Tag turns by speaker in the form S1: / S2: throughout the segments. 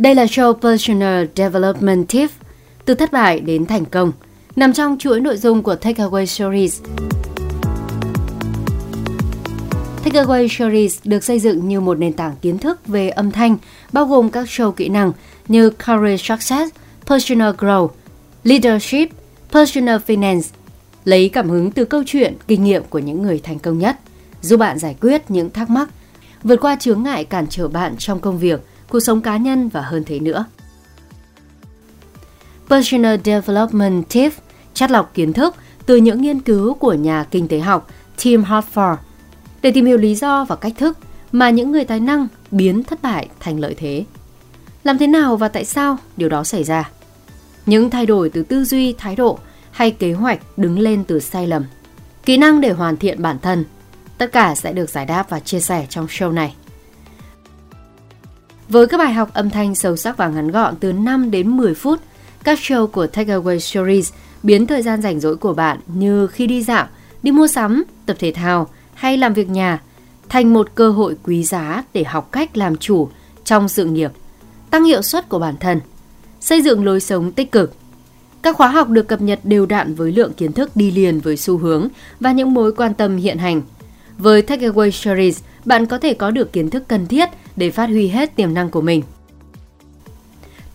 S1: Đây là show Personal Development Tip từ thất bại đến thành công, nằm trong chuỗi nội dung của Takeaway Stories. Takeaway Stories được xây dựng như một nền tảng kiến thức về âm thanh, bao gồm các show kỹ năng như Career Success, Personal Growth, Leadership, Personal Finance, lấy cảm hứng từ câu chuyện, kinh nghiệm của những người thành công nhất, giúp bạn giải quyết những thắc mắc, vượt qua chướng ngại cản trở bạn trong công việc, cuộc sống cá nhân và hơn thế nữa. Personal Development Tips chắt lọc kiến thức từ những nghiên cứu của nhà kinh tế học Tim Harford để tìm hiểu lý do và cách thức mà những người tài năng biến thất bại thành lợi thế. Làm thế nào và tại sao điều đó xảy ra? Những thay đổi từ tư duy, thái độ hay kế hoạch đứng lên từ sai lầm. Kỹ năng để hoàn thiện bản thân. Tất cả sẽ được giải đáp và chia sẻ trong show này. Với các bài học âm thanh sâu sắc và ngắn gọn từ 5 đến 10 phút, các show của Takeaway Stories biến thời gian rảnh rỗi của bạn như khi đi dạo, đi mua sắm, tập thể thao hay làm việc nhà thành một cơ hội quý giá để học cách làm chủ trong sự nghiệp, tăng hiệu suất của bản thân, xây dựng lối sống tích cực. Các khóa học được cập nhật đều đặn với lượng kiến thức đi liền với xu hướng và những mối quan tâm hiện hành. Với Takeaway Series, bạn có thể có được kiến thức cần thiết để phát huy hết tiềm năng của mình.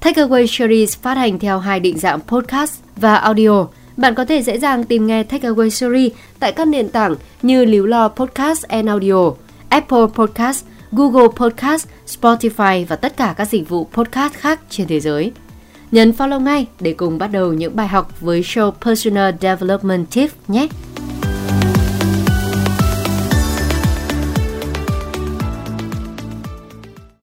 S1: Takeaway Series phát hành theo hai định dạng podcast và audio. Bạn có thể dễ dàng tìm nghe Takeaway Series tại các nền tảng như Líu Lo Podcast and Audio, Apple Podcast, Google Podcast, Spotify và tất cả các dịch vụ podcast khác trên thế giới. Nhấn follow ngay để cùng bắt đầu những bài học với show Personal Development Tips nhé!